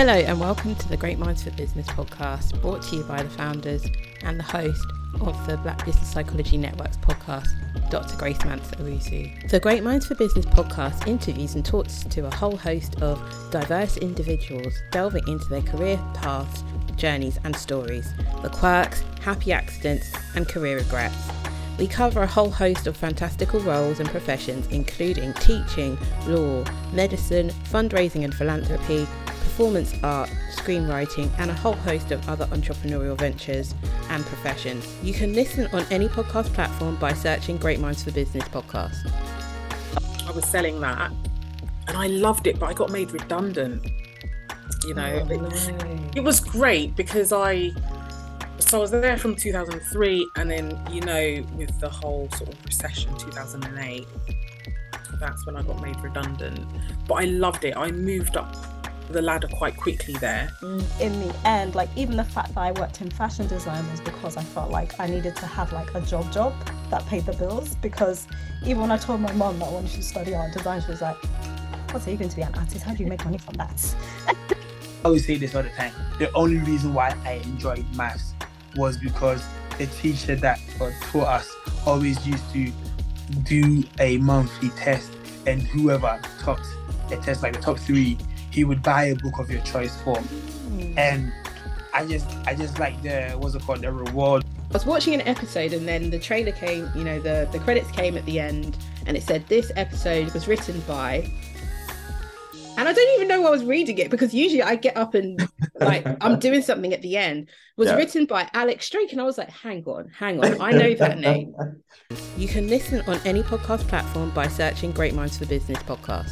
Hello, and welcome to the Great Minds for Business podcast, brought to you by the founders and the host of the Black Business Psychology Network's podcast, Dr. Grace Mance Owusu. The Great Minds for Business podcast interviews and talks to a whole host of diverse individuals delving into their career paths, journeys, and stories, the quirks, happy accidents, and career regrets. We cover a whole host of fantastical roles and professions, including teaching, law, medicine, fundraising and philanthropy, performance art, screenwriting, and a whole host of other entrepreneurial ventures and professions. You can listen on any podcast platform by searching Great Minds for Business podcast. I was selling that and I loved it, but I got made redundant. You know, Oh, it, no. it was great because I so I was there from 2003 and then you know with the whole sort of recession 2008 that's when I got made redundant but I loved it I moved up the ladder quite quickly there mm. in the end, like even the fact that I worked in fashion design was because I felt like I needed to have like a job job that paid the bills. Because even when I told my mom that I wanted to study art design, she was like, "What are you going to be an artist? How do you make money from that?" I always say this all the time. The only reason why I enjoyed maths was because the teacher that taught us always used to do a monthly test, and whoever topped the test, like the top three, he would buy a book of your choice for. Hmm. And I just, I just like the what's it called, the reward. I was watching an episode and then the trailer came, you know, the, the credits came at the end and it said this episode was written by and I don't even know why I was reading it because usually I get up and like I'm doing something at the end. Was Yeah. written by Alex Drake and I was like, hang on, hang on, I know that name. You can listen on any podcast platform by searching Great Minds for Business podcast.